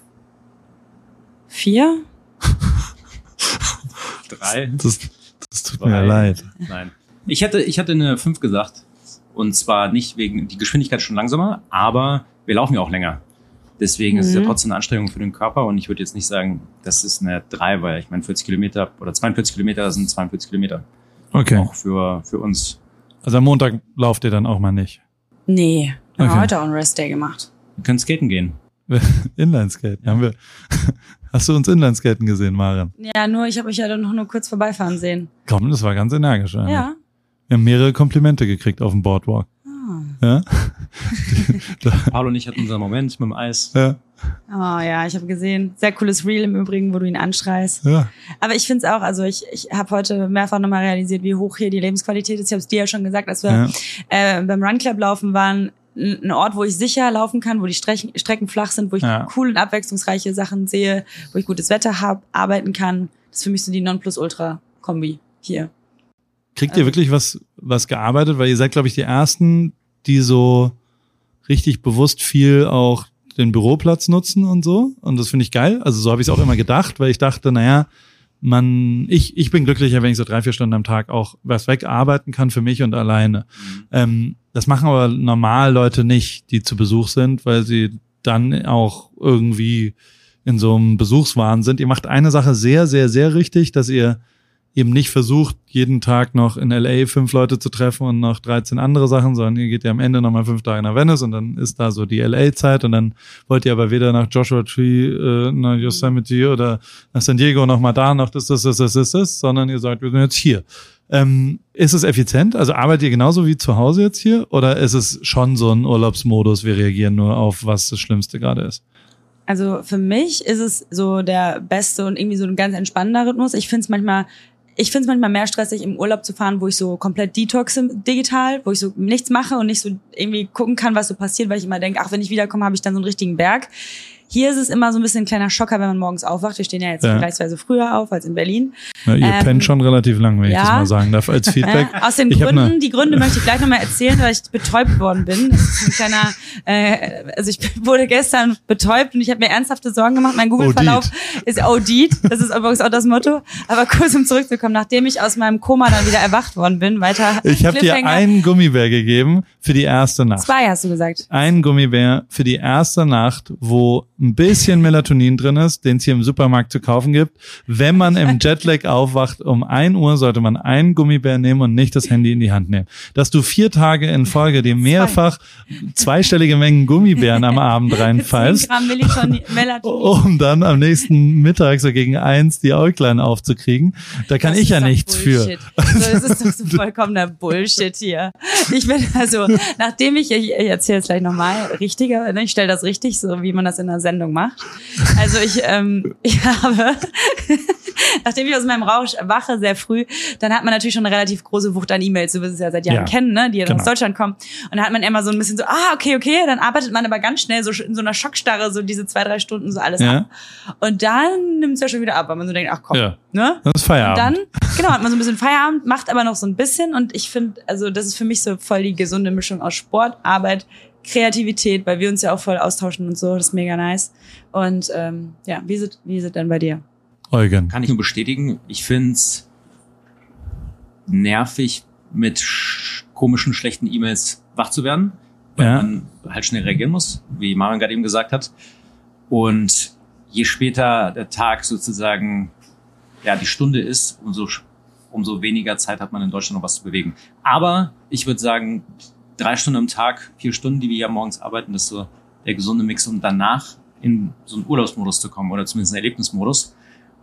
vier. <laughs> Drei. Das, das tut Zwei. mir leid. Nein. Ich hätte, ich hätte eine 5 gesagt. Und zwar nicht wegen, die Geschwindigkeit schon langsamer, aber wir laufen ja auch länger. Deswegen ist es ja Mhm. trotzdem eine Anstrengung für den Körper und ich würde jetzt nicht sagen, das ist eine 3, weil ich meine 40 Kilometer oder 42 Kilometer sind 42 Kilometer. Okay. Auch für, für uns. Also am Montag lauft ihr dann auch mal nicht. Nee, wir haben Okay. heute auch einen Rest Day gemacht. Wir können skaten gehen. <laughs> Inlineskaten. Haben wir, hast du uns Inlineskaten gesehen, Maren? Ja, nur ich habe euch ja dann noch nur kurz vorbeifahren sehen. Komm, das war ganz energisch. eigentlich. Ja. Wir haben mehrere Komplimente gekriegt auf dem Boardwalk. Ah. Ja? <laughs> Paolo und ich hatten unseren Moment mit dem Eis. ja, Oh ja, ich habe gesehen. Sehr cooles Reel im Übrigen, wo du ihn anschreist. ja. Aber ich finde es auch, also ich, ich habe heute mehrfach nochmal realisiert, wie hoch hier die Lebensqualität ist. Ich habe es dir ja schon gesagt, als wir ja. äh, beim Run Club laufen waren, ein Ort, wo ich sicher laufen kann, wo die Strecken, Strecken flach sind, wo ich Ja. cool und abwechslungsreiche Sachen sehe, wo ich gutes Wetter habe, arbeiten kann. Das ist für mich so die Nonplusultra-Kombi hier. Kriegt ihr Also- wirklich was, was gearbeitet? Weil ihr seid, glaube ich, die Ersten, die so richtig bewusst viel auch den Büroplatz nutzen und so. Und das finde ich geil. Also so habe ich es auch immer gedacht, weil ich dachte, naja, man, ich, ich bin glücklicher, wenn ich so drei, vier Stunden am Tag auch was wegarbeiten kann für mich und alleine. Ähm, das machen aber normal Leute nicht, die zu Besuch sind, weil sie dann auch irgendwie in so einem Besuchswahn sind. Ihr macht eine Sache sehr, sehr, sehr richtig, dass ihr eben nicht versucht, jeden Tag noch in LA fünf Leute zu treffen und noch 13 andere Sachen, sondern ihr geht ja am Ende nochmal fünf Tage nach Venice und dann ist da so die LA-Zeit und dann wollt ihr aber weder nach Joshua Tree, äh, nach Yosemite oder nach San Diego nochmal da, noch das, das, das, das, das, das, sondern ihr sagt, wir sind jetzt hier. Ähm, ist es effizient? Also arbeitet ihr genauso wie zu Hause jetzt hier? Oder ist es schon so ein Urlaubsmodus, wir reagieren nur auf, was das Schlimmste gerade ist? Also für mich ist es so der beste und irgendwie so ein ganz entspannender Rhythmus. Ich finde es manchmal ich finde es manchmal mehr stressig, im Urlaub zu fahren, wo ich so komplett detoxe digital, wo ich so nichts mache und nicht so irgendwie gucken kann, was so passiert, weil ich immer denke, ach, wenn ich wiederkomme, habe ich dann so einen richtigen Berg. Hier ist es immer so ein bisschen ein kleiner Schocker, wenn man morgens aufwacht. Wir stehen ja jetzt Ja. vergleichsweise früher auf als in Berlin. Ja, ihr Ähm, pennt schon relativ lang, wenn ich ja. das mal sagen darf, als <laughs> Feedback. Äh, aus den Ich Gründen, die Gründe möchte ich gleich nochmal erzählen, weil ich betäubt worden bin. Das ist ein kleiner, äh, also ich <laughs> wurde gestern betäubt und ich habe mir ernsthafte Sorgen gemacht. Mein Google-Verlauf ist OD'd. Das ist übrigens auch das Motto. Aber kurz um zurückzukommen, nachdem ich aus meinem Koma dann wieder erwacht worden bin, weiter Ich habe dir einen Gummibär gegeben für die erste Nacht. Zwei hast du gesagt. Einen Gummibär für die erste Nacht, wo ein bisschen Melatonin drin ist, den es hier im Supermarkt zu kaufen gibt. Wenn man im <laughs> Jetlag aufwacht, um 1 Uhr sollte man einen Gummibär nehmen und nicht das Handy in die Hand nehmen. Dass du vier Tage in Folge dir mehrfach zweistellige Mengen Gummibären am Abend <laughs> 10 reinfallst, Gramm Melatonin. <laughs> Melatonin. um dann am nächsten Mittag so gegen eins die Äuglein aufzukriegen, da kann Das ich ja nichts Bullshit. für. So, das ist doch so vollkommener Bullshit hier. Ich bin also, nachdem ich, ich erzähle es gleich nochmal, richtiger, ne, ich stelle das richtig, so wie man das in einer Sendung macht. Also ich, ähm, <laughs> ich habe, <laughs> nachdem ich aus meinem Rausch wache, sehr früh, dann hat man natürlich schon eine relativ große Wucht an E-Mails, du wirst es ja seit Jahren Ja. kennen, ne, die ja Genau. aus Deutschland kommen. Und dann hat man immer so ein bisschen so, ah, okay, okay, dann arbeitet man aber ganz schnell so in so einer Schockstarre, so diese zwei, drei Stunden so alles Ja. ab. Und dann nimmt es ja schon wieder ab, weil man so denkt, ach komm, Ja. ne? Das ist Feierabend. Und dann, genau, hat man so ein bisschen Feierabend, macht aber noch so ein bisschen und ich finde, also das ist für mich so voll die gesunde Mischung aus Sport, Arbeit, Kreativität, weil wir uns ja auch voll austauschen und so, das ist mega nice. Und ähm, ja, wie ist, es- wie ist es denn bei dir? Eugen. Kann ich nur bestätigen. Ich find's nervig, mit sch komischen, schlechten E-Mails wach zu werden, weil Ja. man halt schnell reagieren muss, wie Marion gerade eben gesagt hat. Und je später der Tag sozusagen, ja, die Stunde ist, umso, umso weniger Zeit hat man in Deutschland noch was zu bewegen. Aber ich würde sagen, drei Stunden am Tag, vier Stunden, die wir ja morgens arbeiten, das ist so der gesunde Mix, um danach in so einen Urlaubsmodus zu kommen oder zumindest einen Erlebnismodus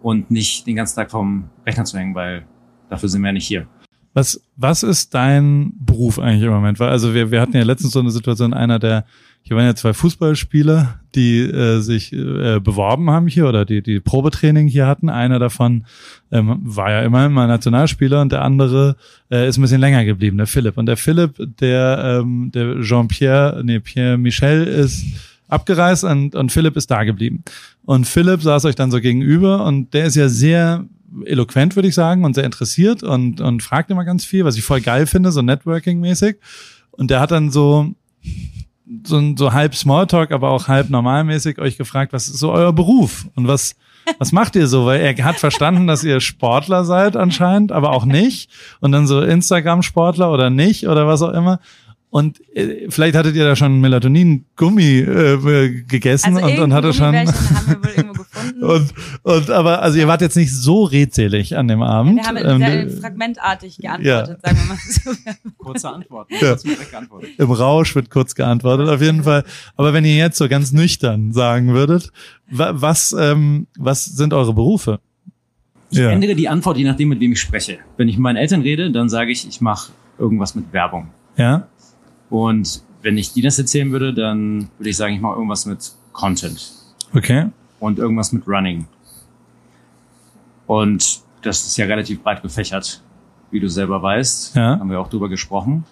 und nicht den ganzen Tag vom Rechner zu hängen, weil dafür sind wir ja nicht hier. Was, was ist dein Beruf eigentlich im Moment? Also wir, wir hatten ja letztens so eine Situation, einer der, hier waren ja zwei Fußballspieler, die äh, sich äh, beworben haben hier oder die, die Probetraining hier hatten. Einer davon ähm, war ja immerhin mal Nationalspieler und der andere äh, ist ein bisschen länger geblieben, der Philipp. Und der Philipp, der, ähm, der Jean-Pierre, nee, Pierre Michel ist abgereist und, und Philipp ist da geblieben. Und Philipp saß euch dann so gegenüber und der ist ja sehr eloquent, würde ich sagen, und sehr interessiert und, und fragt immer ganz viel, was ich voll geil finde, so Networking-mäßig. Und der hat dann so, so, so halb Smalltalk, aber auch halb normalmäßig euch gefragt, was ist so euer Beruf und was, was macht ihr so? Weil er hat verstanden, dass ihr Sportler seid anscheinend, aber auch nicht. Und dann so Instagram-Sportler oder nicht oder was auch immer. Und äh, vielleicht hattet ihr da schon Melatonin-Gummi äh, gegessen und, und irgendwo hatte schon. <laughs> Haben wir wohl irgendwo gefunden. Und, und aber, also ihr wart jetzt nicht so redselig an dem Abend. wir haben Ähm, sehr fragmentartig geantwortet, sagen wir mal so. <laughs> Kurze Antworten. Ja. Im Rausch wird kurz geantwortet, auf jeden Fall. Aber wenn ihr jetzt so ganz nüchtern sagen würdet, wa was, ähm, was sind eure Berufe? Ich Ja. ändere die Antwort, je nachdem, mit wem ich spreche. Wenn ich mit meinen Eltern rede, dann sage ich, ich mache irgendwas mit Werbung. Ja? Und wenn ich die das erzählen würde, dann würde ich sagen, ich mache irgendwas mit Content Okay. und irgendwas mit Running. Und das ist ja relativ breit gefächert, wie du selber weißt. Ja. Haben wir auch drüber gesprochen.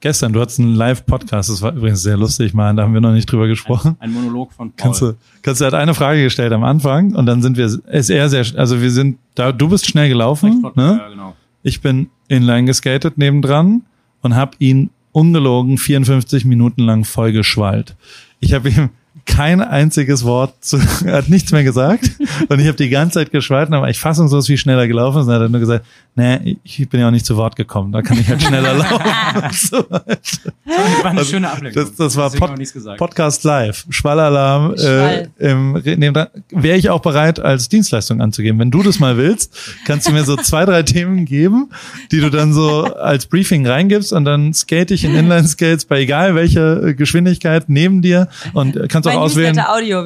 Gestern, du hattest einen Live-Podcast, das war übrigens sehr lustig, mal, da haben wir noch nicht drüber gesprochen. Ein Monolog von Paul. Kannst du, kannst du, hat eine Frage gestellt am Anfang und dann sind wir, ist er sehr, also wir sind, da, du bist schnell gelaufen, ne? Ja, genau. Ich bin inline geskatet nebendran und habe ihn ungelogen 54 Minuten lang vollgeschwallt. Ich habe ihm kein einziges Wort zu, <laughs> hat nichts mehr gesagt und ich habe die ganze Zeit geschwallt und dann war ich fassungslos, wie schnell er gelaufen ist und er hat nur gesagt, nee, ich bin ja auch nicht zu Wort gekommen, da kann ich halt schneller <laughs> laufen. So. War eine schöne Ablenkung. Also, Das, das war Pod, noch nichts gesagt. Podcast live, Schwallalarm. Äh, Schwall. nebendran. Wäre ich auch bereit, als Dienstleistung anzugeben. Wenn du das mal willst, kannst du mir so zwei, drei Themen geben, die du dann so als Briefing reingibst und dann skate ich in Inline-Skates bei egal welcher äh, Geschwindigkeit neben dir und äh, kannst auch auswählen,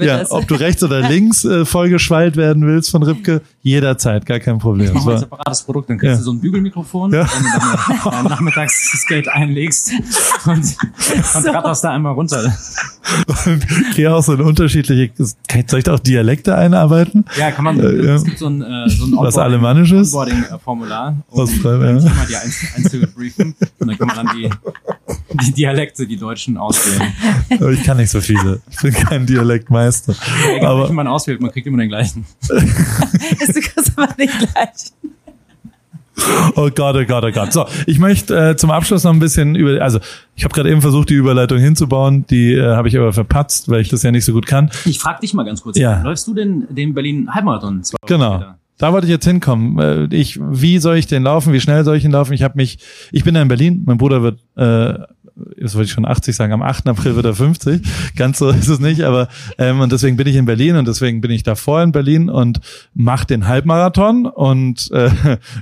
wird ja, ob du <laughs> rechts oder links äh, vollgeschwallt werden willst von Ripke. Jederzeit, gar kein Problem. Ich mache So. ein separates Produkt, dann kriegst Ja. du so ein Bügelmikrofon, Ja. wenn du dann <laughs> dein Nachmittagsskate einlegst und, und ratterst da einmal runter. Und hier auch so ein unterschiedliche, soll ich da auch Dialekte einarbeiten? Ja, kann man, Äh, ja. es gibt so ein, äh, so ein Was Onboarding- Alemannisches? Onboarding-Formular, um Was frei- dann ja. mal die einzeln, einzeln briefen und dann kann man dann die, die Dialekte, die Deutschen auswählen. Aber ich kann nicht so viele. Ich bin kein Dialektmeister. Egal, Aber man auswählt, man kriegt immer den gleichen. <laughs> Du kriegst aber nicht gleich. Oh Gott, oh Gott, oh Gott. So, ich möchte äh, zum Abschluss noch ein bisschen über, also ich habe gerade eben versucht, die Überleitung hinzubauen, die äh, habe ich aber verpatzt, weil ich das ja nicht so gut kann. Ich frage dich mal ganz kurz, Ja. läufst du denn den Berlin Halbmarathon? zwei Genau. später? Da wollte ich jetzt hinkommen. Äh, Ich, wie soll ich den laufen? Wie schnell soll ich ihn laufen? Ich habe mich, ich bin ja in Berlin. Mein Bruder wird, äh, jetzt wollte ich schon 80 sagen, am 8. April wird er 50. Ganz so ist es nicht, aber ähm, und deswegen bin ich in Berlin und deswegen bin ich davor in Berlin und mache den Halbmarathon und äh,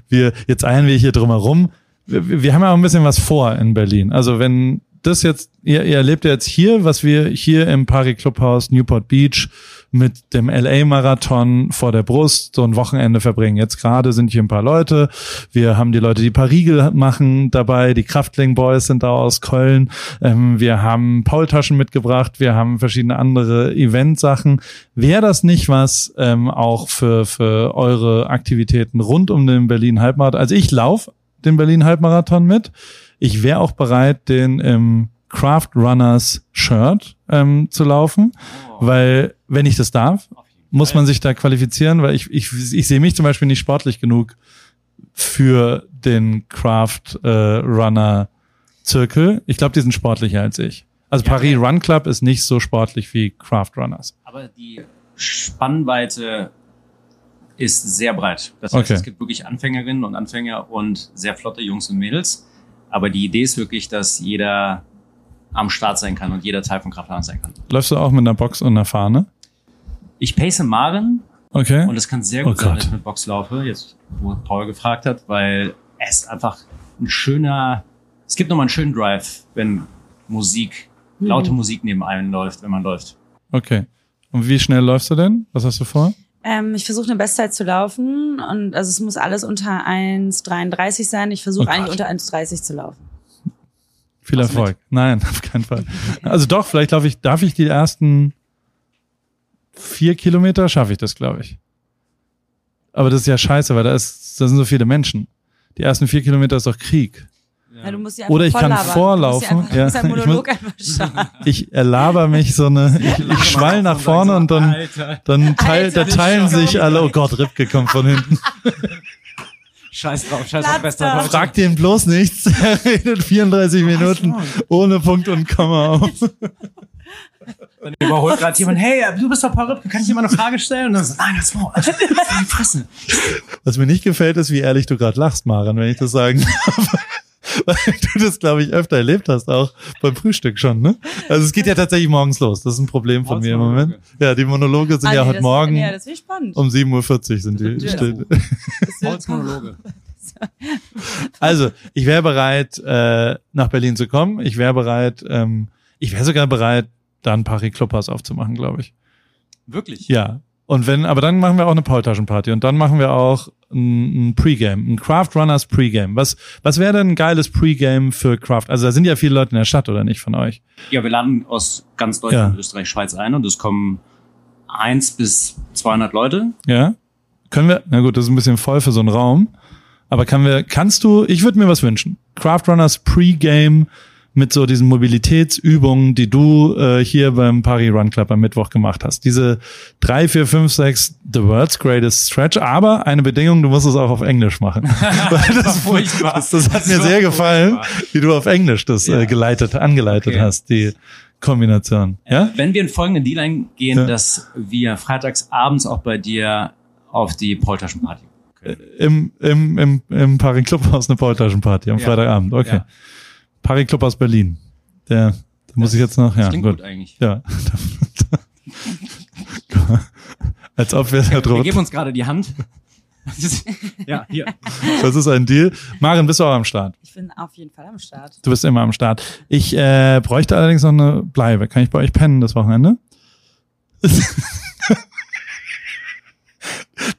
wir jetzt eilen wir hier drumherum. Wir, wir haben ja auch ein bisschen was vor in Berlin. Also wenn das jetzt, ihr, ihr erlebt jetzt hier, was wir hier im Paris Clubhaus Newport Beach mit dem LA-Marathon vor der Brust so ein Wochenende verbringen. Jetzt gerade sind hier ein paar Leute. Wir haben die Leute, die Parigel machen dabei. Die Kraftling Boys sind da aus Köln. Ähm, wir haben Paultaschen mitgebracht. Wir haben verschiedene andere Eventsachen. Wäre das nicht was ähm, auch für, für eure Aktivitäten rund um den Berlin Halbmarathon? Also ich laufe den Berlin Halbmarathon mit. Ich wäre auch bereit, den im Craft Runners Shirt ähm, zu laufen, weil wenn ich das darf, muss man sich da qualifizieren, weil ich, ich, ich sehe mich zum Beispiel nicht sportlich genug für den Craft äh, Runner Zirkel. Ich glaube, die sind sportlicher als ich. Also Ja, Paris. Run Club ist nicht so sportlich wie Craft Runners. Aber die Spannweite ist sehr breit. Das heißt, Okay. es gibt wirklich Anfängerinnen und Anfänger und sehr flotte Jungs und Mädels. Aber die Idee ist wirklich, dass jeder am Start sein kann und jeder Teil von Kraftfahren sein kann. Läufst du auch mit einer Box und einer Fahne? Ich pace Maren Okay. und es kann sehr Oh gut sein, Gott. dass ich mit Box laufe, jetzt wo Paul gefragt hat, weil es einfach ein schöner, es gibt nochmal einen schönen Drive, wenn Musik, laute Musik neben einem läuft, wenn man läuft. Okay. Und wie schnell läufst du denn? Was hast du vor? Ähm, ich versuche eine Bestzeit zu laufen und also es muss alles unter 1,33 sein. Ich versuche Oh eigentlich unter 1,30 zu laufen. Viel du Erfolg. Nein, <laughs> auf keinen Fall. <laughs> Also doch, vielleicht laufe ich, darf ich die ersten vier Kilometer schaffe ich das, glaube ich. Aber das ist ja scheiße, weil da ist, da sind so viele Menschen. Die ersten vier Kilometer ist doch Krieg. Ja, du musst ja Oder ich kann labern. vorlaufen. Du musst, ja Ja. einfach, Monolog Ich starten. Ich erlaber mich so eine, ich, ich schwall nach vorne und dann, Alter, dann teil, Alter, da teilen sich alle, oh Gott, Ripke kommt von hinten. <laughs> scheiß drauf, scheiß auf bester. Frag den bloß nichts. <laughs> Er redet 34 Minuten ohne Punkt und Komma auf. Dann überholt gerade jemand, hey, du bist doch Paul Ripke, kann ich dir mal eine Frage stellen? Und dann so, nein, das Maul. <laughs> Was mir nicht gefällt, ist, wie ehrlich du gerade lachst, Maren, wenn ich das sagen darf. <laughs> Weil du das, glaube ich, öfter erlebt hast, auch beim Frühstück schon, ne? Also es geht ja tatsächlich morgens los. Das ist ein Problem von mir im Moment. Ja, die Monologe sind Ah, ja nee, heute das, Morgen Ja, das ich spannend. um 7.40 Uhr sind die. Steht. <laughs> Monologe. Also, ich wäre bereit, äh, nach Berlin zu kommen. Ich wäre bereit, ähm, ich wäre sogar bereit, da ein Paris Clubhaus aufzumachen, glaube ich. Wirklich? Ja. Und wenn, aber dann machen wir auch eine Paultaschenparty und dann machen wir auch ein, ein Pre-Game, ein Craft Runners Pre-Game. Was, was wäre denn ein geiles Pre-Game für Craft? Also da sind ja viele Leute in der Stadt, oder nicht, von euch? Ja, wir laden aus ganz Deutschland, Ja. Österreich, Schweiz ein und es kommen eins bis 200 Leute. Ja? Können wir, na gut, das ist ein bisschen voll für so einen Raum. Aber kann wir, kannst du, ich würde mir was wünschen. Craft Runners Pre-Game mit so diesen Mobilitätsübungen, die du äh, hier beim Paris Run Club am Mittwoch gemacht hast. Diese drei, vier, fünf, sechs The World's Greatest Stretch, aber eine Bedingung, du musst es auch auf Englisch machen. <laughs> Weil das, furchtbar. das, das hat Das mir sehr gefallen, furchtbar. wie du auf Englisch das Ja. äh, geleitet, angeleitet Okay. hast, die Kombination. Ja? Wenn wir in folgenden Deal eingehen, Ja. dass wir freitags abends auch bei dir auf die Paultaschenparty können. Im, im, im, im Paris Clubhaus eine Paultaschenparty am Ja. Freitagabend. Okay. Paris Club aus Berlin. Der, da muss ich jetzt noch, ja, Das klingt gut. gut eigentlich. Ja. <laughs> Als ob wir da Wir drauf. geben uns gerade die Hand. Das ist- ja, hier. Das ist ein Deal. Maren, bist du auch am Start? Ich bin auf jeden Fall am Start. Du bist immer am Start. Ich äh, bräuchte allerdings noch eine Bleibe. Kann ich bei euch pennen das Wochenende? <laughs>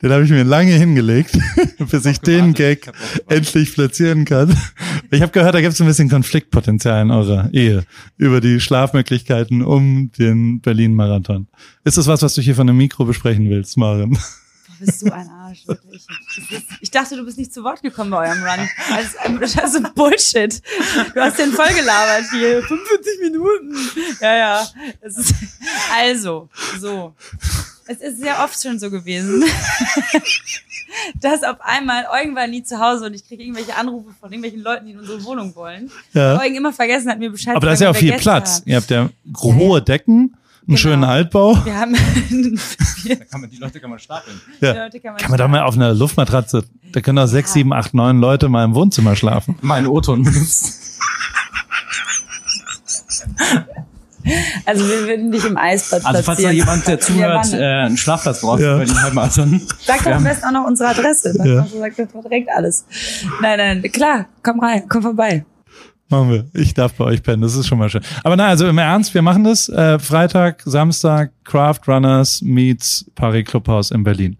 Den habe ich mir lange hingelegt, <laughs> bis ich den Gag Ich endlich platzieren kann. Ich habe gehört, da gibt es ein bisschen Konfliktpotenzial in eurer Ehe über die Schlafmöglichkeiten um den Berlin-Marathon. Ist das was, was du hier von einem Mikro besprechen willst, Maren? Du bist so ein Arsch, wirklich. Das ist- Ich dachte, du bist nicht zu Wort gekommen bei eurem Run. Also, das ist so Bullshit. Du hast den voll gelabert hier. 45 Minuten. Ja, ja. Ist, also, so. Es ist sehr oft schon so gewesen, <laughs> dass auf einmal Eugen war nie zu Hause und ich kriege irgendwelche Anrufe von irgendwelchen Leuten, die in unsere Wohnung wollen. Ja. Eugen immer vergessen hat, mir Bescheid Aber da ist ja auch viel Gäste Platz. hat. Ihr habt ja hohe Decken, einen Genau. schönen Altbau. Wir haben <laughs> Da kann man, die Leute kann man stapeln. Ja. Leute kann man, Kann man da mal auf einer Luftmatratze, da können auch sechs, sieben, acht, neun Leute mal im Wohnzimmer schlafen. Mein O-Ton benutzt. <laughs> <laughs> Also wir würden dich im Eisbad Also falls da platzieren. jemand, der Ja, zuhört, äh, einen Schlafplatz braucht Ja. den Halbmarathon. Sag doch am besten auch noch unsere Adresse. Sag Ja. doch, sag doch direkt alles. Nein, nein, klar, komm rein, komm vorbei. Machen wir. Ich darf bei euch pennen, das ist schon mal schön. Aber na, also im Ernst, wir machen das. Äh, Freitag, Samstag, Craft Runners meets Paris Clubhaus in Berlin.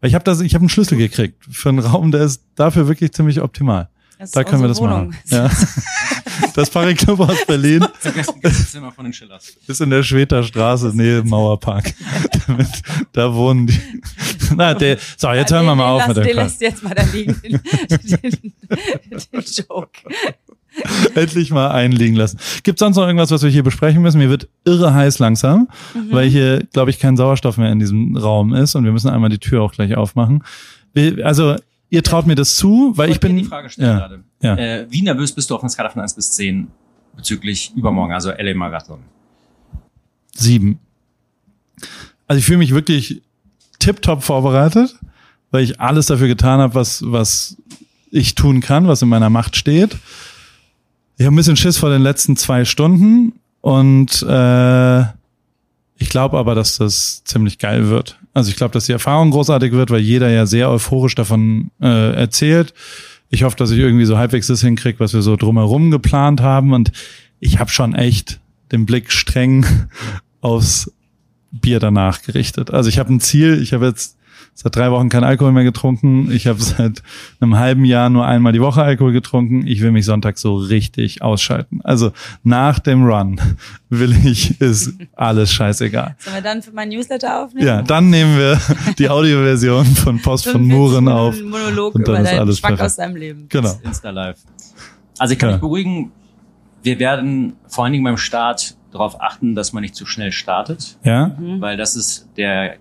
Weil Ich habe das, ich habe einen Schlüssel gekriegt für einen Raum, der ist dafür wirklich ziemlich optimal. <laughs> Das ist Da können wir das unsere machen. Ja. Das Paris Clubhaus Berlin Vergessen das Zimmer von den Schillers. ist in der Schweter Straße, Nähe Mauerpark. Da wohnen die. Na, der, so, jetzt hören wir mal auf mit lass- dem Den Quatsch. lässt jetzt mal da liegen, den, den, den Joke. endlich mal einliegen lassen. Gibt sonst noch irgendwas, was wir hier besprechen müssen? Mir wird irre heiß langsam, Mhm. weil hier, glaube ich, kein Sauerstoff mehr in diesem Raum ist und wir müssen einmal die Tür auch gleich aufmachen. Also, ihr traut mir das zu, weil ich dir bin. die Frage stellen ja, gerade. ja. Äh, wie nervös bist du auf einer Skala von 1 bis 10 bezüglich übermorgen, also LA Marathon? sieben. Also ich fühle mich wirklich tipptopp vorbereitet, weil ich alles dafür getan habe, was, was ich tun kann, was in meiner Macht steht. Ich habe ein bisschen Schiss vor den letzten zwei Stunden und äh, ich glaube aber, dass das ziemlich geil wird. Also ich glaube, dass die Erfahrung großartig wird, weil jeder ja sehr euphorisch davon äh, erzählt. Ich hoffe, dass ich irgendwie so halbwegs das hinkriege, was wir so drumherum geplant haben. Und ich habe schon echt den Blick streng <laughs> aufs Bier danach gerichtet. Also ich habe ein Ziel. Ich habe jetzt seit drei Wochen kein Alkohol mehr getrunken. Ich habe seit einem halben Jahr nur einmal die Woche Alkohol getrunken. Ich will mich Sonntag so richtig ausschalten. Also nach dem Run will ich, ist alles scheißegal. Sollen wir dann für mein Newsletter aufnehmen? Ja, dann nehmen wir die Audioversion von Post von 45 Muren auf. Monolog und dann über ist alles Schmack aus deinem Leben. Genau. Insta Live. Also ich kann Ja. dich beruhigen, wir werden vor allen Dingen beim Start darauf achten, dass man nicht zu schnell startet, Ja? weil das ist der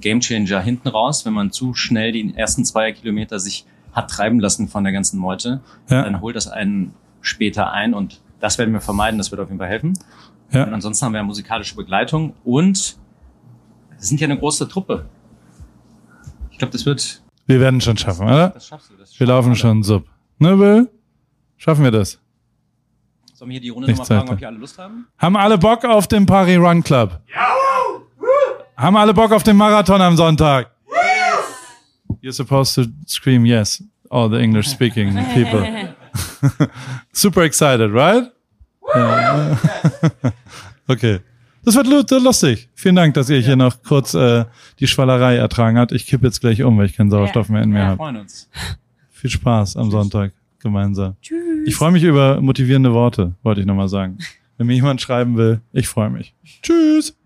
Gamechanger hinten raus, wenn man zu schnell die ersten zwei Kilometer sich hat treiben lassen von der ganzen Meute, Ja. dann holt das einen später ein und das werden wir vermeiden, das wird auf jeden Fall helfen. Ja. Und ansonsten haben wir ja musikalische Begleitung und wir sind ja eine große Truppe. Ich glaube, das wird, Wir werden schon schaffen, oder? das schaffst du. Das Wir laufen alle. schon sub. Ne, Will? Schaffen wir das? Sollen wir hier die Runde nochmal fragen, ob die alle Lust haben? Haben alle Bock auf den Paris Run Club? Ja! Haben alle Bock auf den Marathon am Sonntag? Yes! You're supposed to scream yes, all the English speaking people. <laughs> Super excited, right? Ja. <laughs> okay. Das wird lu- lustig. Vielen Dank, dass ihr hier noch kurz äh, die Schwallerei ertragen habt. Ich kippe jetzt gleich um, weil ich keinen Sauerstoff mehr in mir Wir habe. freuen uns. Viel Spaß am Sonntag gemeinsam. Tschüss. Ich freue mich über motivierende Worte, wollte ich nochmal sagen. Wenn mir jemand schreiben will, ich freue mich. Tschüss.